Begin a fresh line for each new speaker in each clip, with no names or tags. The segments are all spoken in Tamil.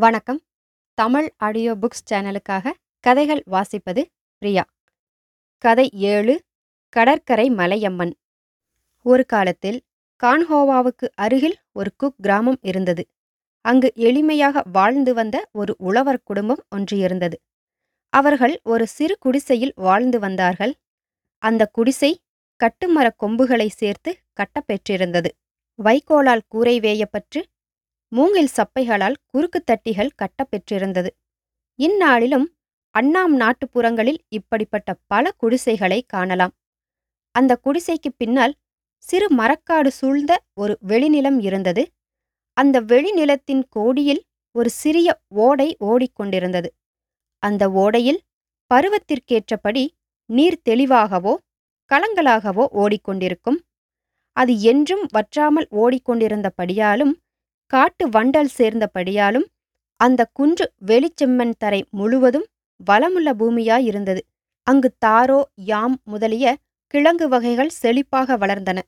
வணக்கம். தமிழ் ஆடியோ புக்ஸ் சேனலுக்காக கதைகள் வாசிப்பது பிரியா. கதை ஏழு கடற்கரை மலையம்மன். ஒரு காலத்தில் கான்ஹோவாவுக்கு அருகில் ஒரு குக் கிராமம் இருந்தது. அங்கு எளிமையாக வாழ்ந்து வந்த ஒரு உழவர் குடும்பம் ஒன்று இருந்தது. அவர்கள் ஒரு சிறு குடிசையில் வாழ்ந்து வந்தார்கள். அந்த குடிசை கட்டுமரக் கொம்புகளை சேர்த்து கட்டப்பெற்றிருந்தது. வைக்கோலால் கூரை வேயப்பற்று மூங்கில் சப்பைகளால் குறுக்குத் தட்டிகள் கட்டப்பெற்றிருந்தது. இந்நாளிலும் அண்ணாம் நாட்டுப்புறங்களில் இப்படிப்பட்ட பல குடிசைகளை காணலாம். அந்த குடிசைக்குப் பின்னால் சிறு மரக்காடு சூழ்ந்த ஒரு வெளிநிலம் இருந்தது. அந்த வெளிநிலத்தின் கோடியில் ஒரு சிறிய ஓடை ஓடிக்கொண்டிருந்தது. அந்த ஓடையில் பருவத்திற்கேற்றபடி நீர் தெளிவாகவோ கலங்களாகவோ ஓடிக்கொண்டிருக்கும். அது என்றும் வற்றாமல் ஓடிக்கொண்டிருந்தபடியாலும் காட்டு வண்டல் சேர்ந்தபடியாலும் அந்த குன்று வெளிச்செம்மண் தரை முழுவதும் வளமுள்ள பூமியாயிருந்தது அங்கு தாரோ யாம் முதலிய கிழங்கு வகைகள் செழிப்பாக வளர்ந்தன.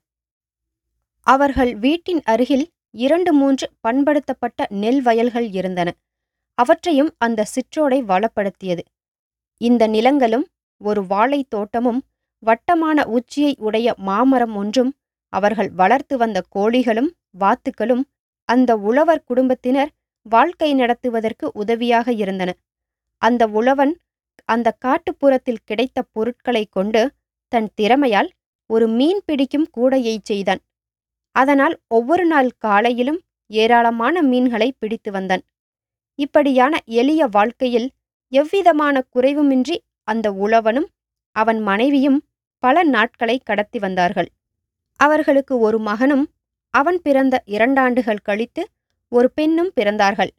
அவர்கள் வீட்டின் அருகில் இரண்டு மூன்று பண்படுத்தப்பட்ட நெல் வயல்கள் இருந்தன. அவற்றையும் அந்த சிற்றோடை வளப்படுத்தியது. இந்த நிலங்களும் ஒரு வாழைத் தோட்டமும் வட்டமான உச்சியை உடைய மாமரம் ஒன்றும் அவர்கள் வளர்த்து வந்த கோழிகளும் வாத்துக்களும் அந்த உழவர் குடும்பத்தினர் வாழ்க்கை நடத்துவதற்கு உதவியாக இருந்தன. அந்த உழவன் அந்த காட்டுப்புறத்தில் கிடைத்த பொருட்களைக் கொண்டு தன் திறமையால் ஒரு மீன் பிடிக்கும் கூடையைச் செய்தான். அதனால் ஒவ்வொரு நாள் காலையிலும் ஏராளமான மீன்களை பிடித்து வந்தான். இப்படியான எளிய வாழ்க்கையில் எவ்விதமான குறைவுமின்றி அந்த உழவனும் அவன் மனைவியும் பல நாட்களை கடத்தி வந்தார்கள். அவர்களுக்கு ஒரு மகனும் அவன் பிறந்த இரண்டாண்டுகள் கழித்து ஒரு பெண்ணும் பிறந்தார்கள்.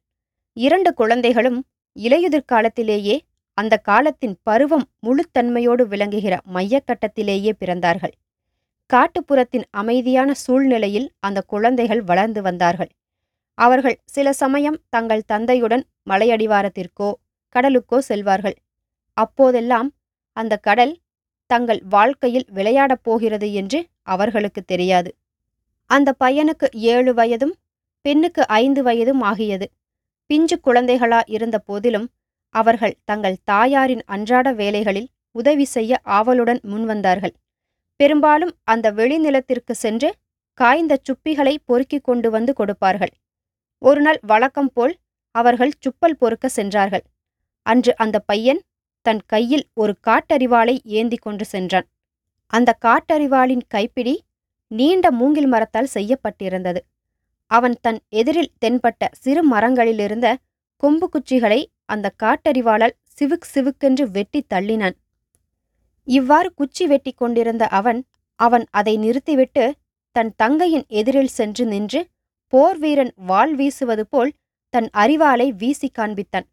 இரண்டு குழந்தைகளும் இலையுதிர் காலத்திலேயே அந்த காலத்தின் பருவம் முழுத்தன்மையோடு விளங்குகிற மையக்கட்டத்திலேயே பிறந்தார்கள். காட்டுப்புறத்தின் அமைதியான சூழ்நிலையில் அந்த குழந்தைகள் வளர்ந்து வந்தார்கள். அவர்கள் சில சமயம் தங்கள் தந்தையுடன் மலையடிவாரத்திற்கோ கடலுக்கோ செல்வார்கள். அப்போதெல்லாம் அந்த கடல் தங்கள் வாழ்க்கையில் விளையாடப் போகிறது என்று அவர்களுக்கு தெரியாது. அந்த பையனுக்கு ஏழு வயதும் பெண்ணுக்கு ஐந்து வயதும் ஆகியது. பிஞ்சு குழந்தைகளா இருந்த போதிலும் அவர்கள் தங்கள் தாயாரின் அன்றாட வேலைகளில் உதவி செய்ய ஆவலுடன் முன்வந்தார்கள் பெரும்பாலும் அந்த வெளிநிலத்திற்கு சென்று காய்ந்த சுப்பிகளை பொறுக்கிக் கொண்டு வந்து கொடுப்பார்கள். ஒருநாள் வழக்கம் போல் அவர்கள் சுப்பல் பொறுக்க சென்றார்கள். அன்று அந்த பையன் தன் கையில் ஒரு காட்டறிவாளை ஏந்தி கொண்டு சென்றான். அந்த காட்டறிவாளின் கைப்பிடி நீண்ட மூங்கில் மரத்தால் செய்யப்பட்டிருந்தது. அவன் தன் எதிரில் தென்பட்ட சிறு மரங்களிலிருந்த கொம்பு குச்சிகளை அந்த காட்டறிவாளால் சிவுக் சிவுக்கென்று வெட்டி தள்ளினான். இவ்வாறு குச்சி வெட்டி கொண்டிருந்த அவன் அவன் அதை நிறுத்திவிட்டு தன் தங்கையின் எதிரில் சென்று நின்று போர் வீரன் வாள் வீசுவது போல் தன் அறிவாலை வீசி காண்பித்தான்.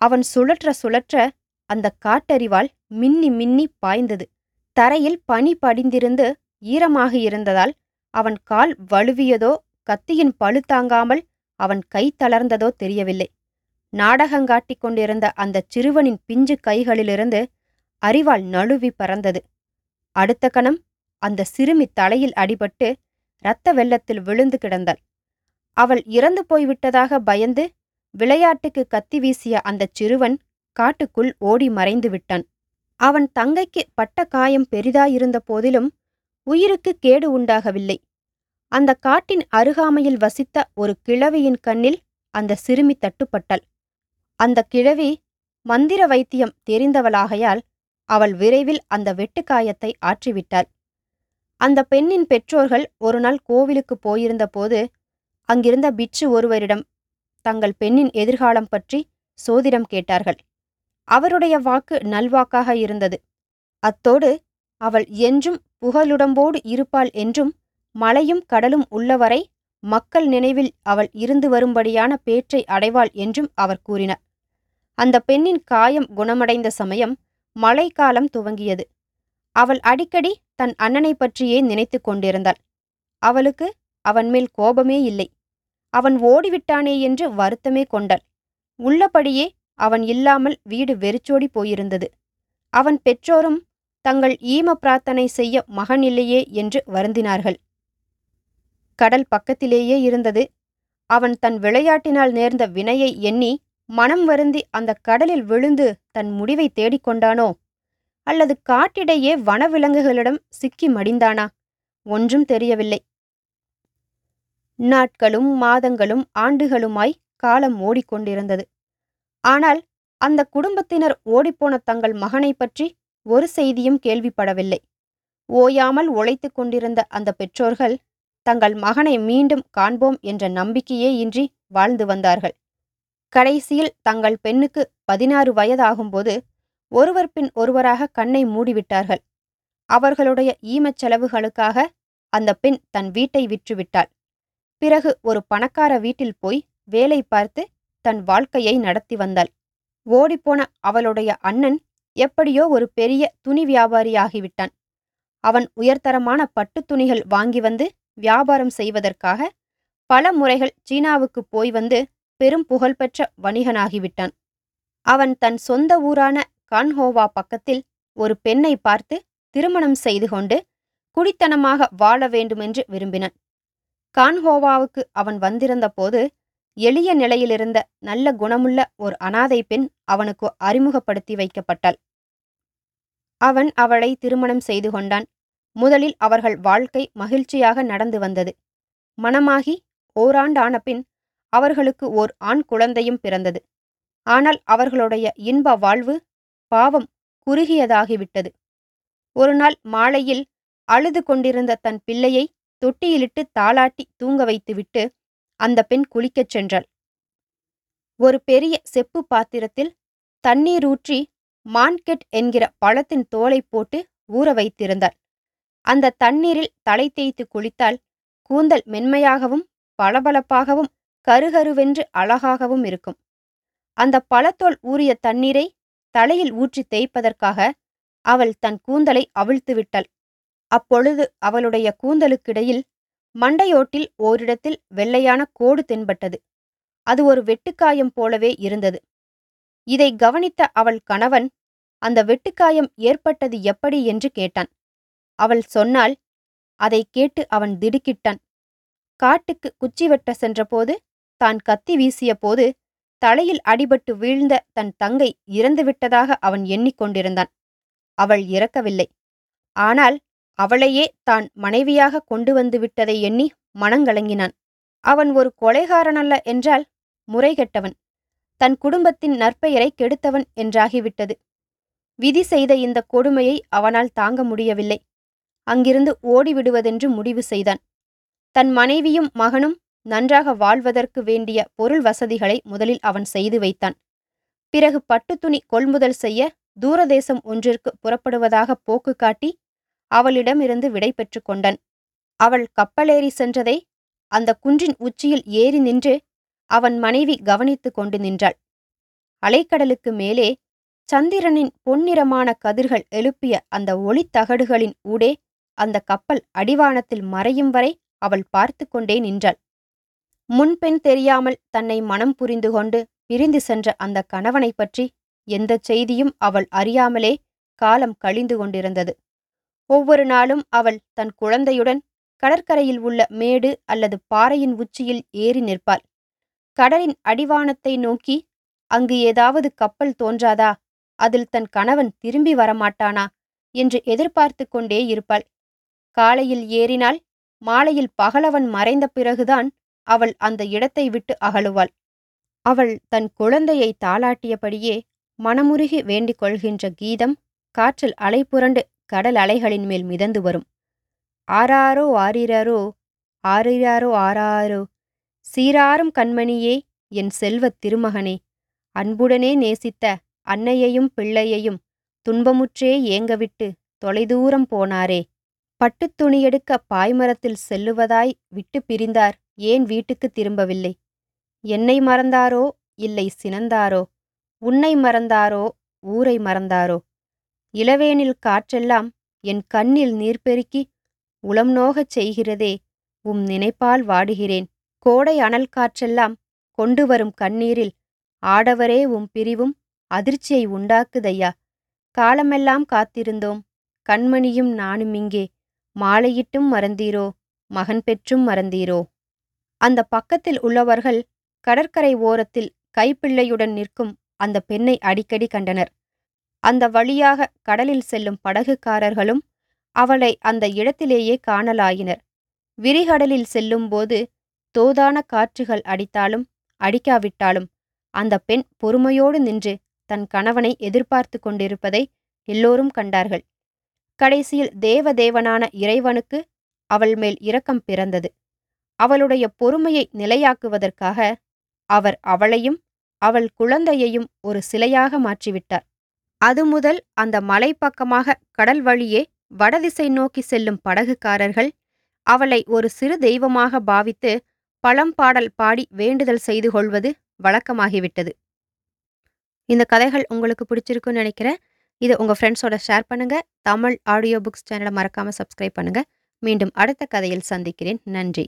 அவன் சுழற்ற சுழற்ற அந்த காட்டறிவால் மின்னி மின்னி பாய்ந்தது. தரையில் பனி படிந்திருந்து ஈரமாக இருந்ததால் அவன் கால் வலுவியதோ கத்தியின் பழு தாங்காமல் அவன் கை தளர்ந்ததோ தெரியவில்லை. நாடகங்காட்டிக் கொண்டிருந்த அந்த சிறுவனின் பிஞ்சு கைகளிலிருந்து அறிவால் நழுவி பறந்தது. அடுத்த கணம் அந்த சிறுமி தலையில் அடிபட்டு இரத்த வெள்ளத்தில் விழுந்து கிடந்தாள். அவள் இறந்து போய்விட்டதாக பயந்து விளையாட்டுக்கு கத்தி வீசிய அந்தச் சிறுவன் காட்டுக்குள் ஓடி மறைந்து விட்டான். அவன் தங்கைக்கு பட்ட காயம் பெரிதாயிருந்த போதிலும் உயிருக்கு கேடு உண்டாகவில்லை. அந்த காட்டின் அருகாமையில் வசித்த ஒரு கிழவியின் கண்ணில் அந்த சிறுமி தட்டுப்பட்டாள். அந்த கிழவி மந்திர வைத்தியம் தெரிந்தவளாகையால் அவள் விரைவில் அந்த வெட்டுக்காயத்தை ஆற்றிவிட்டாள். அந்த பெண்ணின் பெற்றோர்கள் ஒருநாள் கோவிலுக்கு போயிருந்த போது அங்கிருந்த பிட்சு ஒருவரிடம் தங்கள் பெண்ணின் எதிர்காலம் பற்றி சோதிடம் கேட்டார்கள். அவருடைய வாக்கு நல்வாக்காக இருந்தது. அத்தோடு அவள் என்றும் புகழுடம்போடு இருப்பாள் என்றும் மலையும் கடலும் உள்ளவரை மக்கள் நினைவில் அவள் இருந்து வரும்படியான பேற்றை அடைவாள் என்றும் அவர் கூறினார். அந்த பெண்ணின் காயம் குணமடைந்த சமயம் மழைக்காலம் துவங்கியது. அவள் அடிக்கடி தன் அண்ணனை பற்றியே நினைத்து கொண்டிருந்தாள். அவளுக்கு அவன் மேல் கோபமே இல்லை. அவன் ஓடிவிட்டானே என்று வருத்தமே கொண்டாள். உள்ளபடியே அவன் இல்லாமல் வீடு வெறிச்சோடி போயிருந்தது. அவன் பெற்றோரும் தங்கள் ஈம பிரார்த்தனை செய்ய மகன் இல்லையே என்று வருந்தினார்கள். கடல் பக்கத்திலேயே இருந்தது. அவன் தன் விளையாட்டினால் நேர்ந்த வினையை எண்ணி மனம் வருந்தி அந்த கடலில் விழுந்து தன் முடிவை தேடிக்கொண்டானோ அல்லது காட்டிடையே வனவிலங்குகளிடம் சிக்கி மடிந்தானா? ஒன்றும் தெரியவில்லை. நாட்களும் மாதங்களும் ஆண்டுகளுமாய் காலம் ஓடிக்கொண்டிருந்தது. ஆனால் அந்த குடும்பத்தினர் ஓடிப்போன தங்கள் மகனை பற்றி ஒரு செய்தியும் கேள்விப்படவில்லை. ஓயாமல் உழைத்து கொண்டிருந்த அந்த பெற்றோர்கள் தங்கள் மகனை மீண்டும் காண்போம் என்ற நம்பிக்கையே இன்றி வாழ்ந்து வந்தார்கள். கடைசியில் தங்கள் பெண்ணுக்கு பதினாறு வயதாகும்போது ஒருவர் பின் ஒருவராக கண்ணை மூடிவிட்டார்கள். அவர்களுடைய ஈமச் செலவுகளுக்காக அந்த பெண் தன் வீட்டை விற்றுவிட்டாள். பிறகு ஒரு பணக்கார வீட்டில் போய் வேலை பார்த்து தன் வாழ்க்கையை நடத்தி வந்தாள். ஓடிப்போன அவளுடைய அண்ணன் எப்படியோ ஒரு பெரிய துணி வியாபாரியாகிவிட்டான். அவன் உயர்தரமான பட்டுத் துணிகள் வாங்கி வந்து வியாபாரம் செய்வதற்காக பல முறைகள் சீனாவுக்கு போய் வந்து பெரும் புகழ்பெற்ற வணிகனாகிவிட்டான். அவன் தன் சொந்த ஊரான கான்ஹோவா பக்கத்தில் ஒரு பெண்ணை பார்த்து திருமணம் செய்து கொண்டு குடித்தனமாக வாழ வேண்டுமென்று விரும்பினான். கான்ஹோவாவுக்கு அவன் வந்திருந்த போது எளிய நிலையிலிருந்த நல்ல குணமுள்ள ஒரு அனாதை பெண் அவனுக்கு அறிமுகப்படுத்தி வைக்கப்பட்டாள். அவன் அவளை திருமணம் செய்து கொண்டான். முதலில் அவர்கள் வாழ்க்கை மகிழ்ச்சியாக நடந்து வந்தது. மணமாகி ஓராண்டான பின் அவர்களுக்கு ஓர் ஆண் குழந்தையும் பிறந்தது. ஆனால் அவர்களுடைய இன்ப வாழ்வு பாவம் குறுகியதாகிவிட்டது. ஒருநாள் மாலையில் அழுது கொண்டிருந்த தன் பிள்ளையை தொட்டியிலிட்டு தாளாட்டி தூங்க வைத்துவிட்டு அந்த பெண் குளிக்கச் சென்றாள். ஒரு பெரிய செப்பு பாத்திரத்தில் தண்ணீர் ஊற்றி மான்கெட் என்கிற பழத்தின் தோலை போட்டு ஊற வைத்திருந்தாள் அந்த தண்ணீரில் தலை தேய்த்து குளித்தால் கூந்தல் மென்மையாகவும் பளபளப்பாகவும் கருகருவென்று அழகாகவும் இருக்கும். அந்த பழத்தோல் ஊறிய தண்ணீரை தலையில் ஊற்றி தேய்ப்பதற்காக அவள் தன் கூந்தலை அவிழ்த்து விட்டாள். அப்பொழுது அவளுடைய கூந்தலுக்கிடையில் மண்டையோட்டில் ஓரிடத்தில் வெள்ளையான கோடு தென்பட்டது. அது ஒரு வெட்டுக்காயம் போலவே இருந்தது. இதை கவனித்த அவள் கணவன் அந்த வெட்டுக்காயம் ஏற்பட்டது எப்படி? என்று கேட்டான். அவள் சொன்னால் அதை கேட்டு அவன் திடுக்கிட்டான். காட்டுக்கு குச்சி வெட்ட சென்றபோது தான் கத்தி வீசிய போது தலையில் அடிபட்டு வீழ்ந்த தன் தங்கை இறந்துவிட்டதாக அவன் எண்ணிக்கொண்டிருந்தான் அவள் இறக்கவில்லை. ஆனால் அவளையே தான் மனைவியாக கொண்டு வந்து விட்டதை எண்ணி மனங்கலங்கினான். அவன் ஒரு கொலைகாரனல்ல என்றால் முறைகெட்டவன் தன் குடும்பத்தின் நற்பெயரை கெடுத்தவன் என்றாகிவிட்டது. விதி செய்த இந்த கொடுமையை அவனால் தாங்க முடியவில்லை. அங்கிருந்து ஓடிவிடுவதென்று முடிவு செய்தான். தன் மனைவியும் மகனும் நன்றாக வாழ்வதற்கு வேண்டிய பொருள் வசதிகளை முதலில் அவன் செய்து வைத்தான். பிறகு பட்டுத்துணி கொள்முதல் செய்ய தூரதேசம் ஒன்றிற்கு புறப்படுவதாக போக்கு காட்டி அவளிடமிருந்து விடை பெற்று கொண்டான். அவள் கப்பலேறி சென்றதை அந்த குன்றின் உச்சியில் ஏறி நின்று அவன் மனைவி கவனித்துக் கொண்டு நின்றாள். அலைக்கடலுக்கு மேலே சந்திரனின் பொன்னிறமான கதிர்கள் எழுப்பிய அந்த ஒளித்தகடுகளின் ஊடே அந்த கப்பல் அடிவானத்தில் மறையும் வரை அவள் பார்த்து கொண்டே நின்றாள். முன்பெண் தெரியாமல் தன்னை மனம் புரிந்து கொண்டு பிரிந்து சென்ற அந்த கணவனைப் பற்றி எந்தச் செய்தியும் அவள் அறியாமலே காலம் கழிந்து கொண்டிருந்தது. ஒவ்வொரு நாளும் அவள் தன் குழந்தையுடன் கடற்கரையில் உள்ள மேடு அல்லது பாறையின் உச்சியில் ஏறி நிற்பாள். கடலின் அடிவானத்தை நோக்கி அங்கு ஏதாவது கப்பல் தோன்றாதா? அதில் தன் கணவன் திரும்பி வரமாட்டானா? என்று எதிர்பார்த்து கொண்டே இருப்பாள். காலையில் ஏறினால் மாலையில் பகலவன் மறைந்த பிறகுதான் அவள் அந்த இடத்தை விட்டு அகலுவாள். அவள் தன் குழந்தையை தாளாட்டியபடியே மனமுருகி வேண்டிக் கொள்கின்ற கீதம் காற்றில் அலை புரண்டு கடல் அலைகளின் மேல் மிதந்து வரும். ஆராரோ ஆரிராரோ ஆரிராரோ ஆராரோ சீராரும் கண்மணியே என் செல்வத் திருமகனே அன்புடனே நேசித்த அன்னையையும் பிள்ளையையும் துன்பமுற்றே ஏங்கவிட்டு தொலைதூரம் போனாரே. பட்டுத் துணியெடுக்க பாய்மரத்தில் செல்லுவதாய் விட்டு பிரிந்தார் ஏன் வீட்டுக்கு திரும்பவில்லை? என்னை மறந்தாரோ இல்லை சினந்தாரோ? உன்னை மறந்தாரோ ஊரை மறந்தாரோ? இளவேனில் காற்றெல்லாம் என் கண்ணில் நீர் பெருக்கி உளம் நோகச் செய்கிறதே உம் நினைப்பால் வாடுகிறேன். கோடை அனல் காற்றெல்லாம் கொண்டு வரும் கண்ணீரில் ஆடவரே உம் பிரிவும் அதிர்ச்சியை உண்டாக்குதையா. காலமெல்லாம் காத்திருந்தோம். கண்மணியும் நானும் இங்கே. மாலையிட்டும் மறந்தீரோ? மகன் பெற்றும் மறந்தீரோ? அந்த பக்கத்தில் உள்ளவர்கள் கடற்கரை ஓரத்தில் கைப்பிள்ளையுடன் நிற்கும் அந்த பெண்ணை அடிக்கடி கண்டனர். அந்த வழியாக கடலில் செல்லும் படகுக்காரர்களும் அவளை அந்த இடத்திலேயே காணலாயினர். விரிகடலில் செல்லும்போது தோதான காற்றுகள் அடித்தாலும் அடிக்காவிட்டாலும் அந்த பெண் பொறுமையோடு நின்று தன் கணவனை எதிர்பார்த்து கொண்டிருப்பதை எல்லோரும் கண்டார்கள். கடைசியில் தேவதேவனான இறைவனுக்கு அவள் மேல் இரக்கம் பிறந்தது. அவளுடைய பொறுமையை நிலையாக்குவதற்காக அவர் அவளையும் அவள் குழந்தையையும் ஒரு சிலையாக மாற்றிவிட்டார். அது முதல் அந்த மலை பக்கமாக கடல் வழியே வடதிசை நோக்கி செல்லும் படகுக்காரர்கள் அவளை ஒரு சிறு தெய்வமாக பாவித்து பழம்பாடல் பாடி வேண்டுதல் செய்து கொள்வது வழக்கமாகிவிட்டது. இந்த கதைகள் உங்களுக்கு பிடிச்சிருக்குன்னு நினைக்கிறேன். இதை உங்கள் ஃப்ரெண்ட்ஸோட ஷேர் பண்ணுங்கள் தமிழ் ஆடியோ புக்ஸ் சேனலை மறக்காமல் சப்ஸ்கிரைப் பண்ணுங்கள் மீண்டும் அடுத்த கதையில் சந்திக்கிறேன். நன்றி.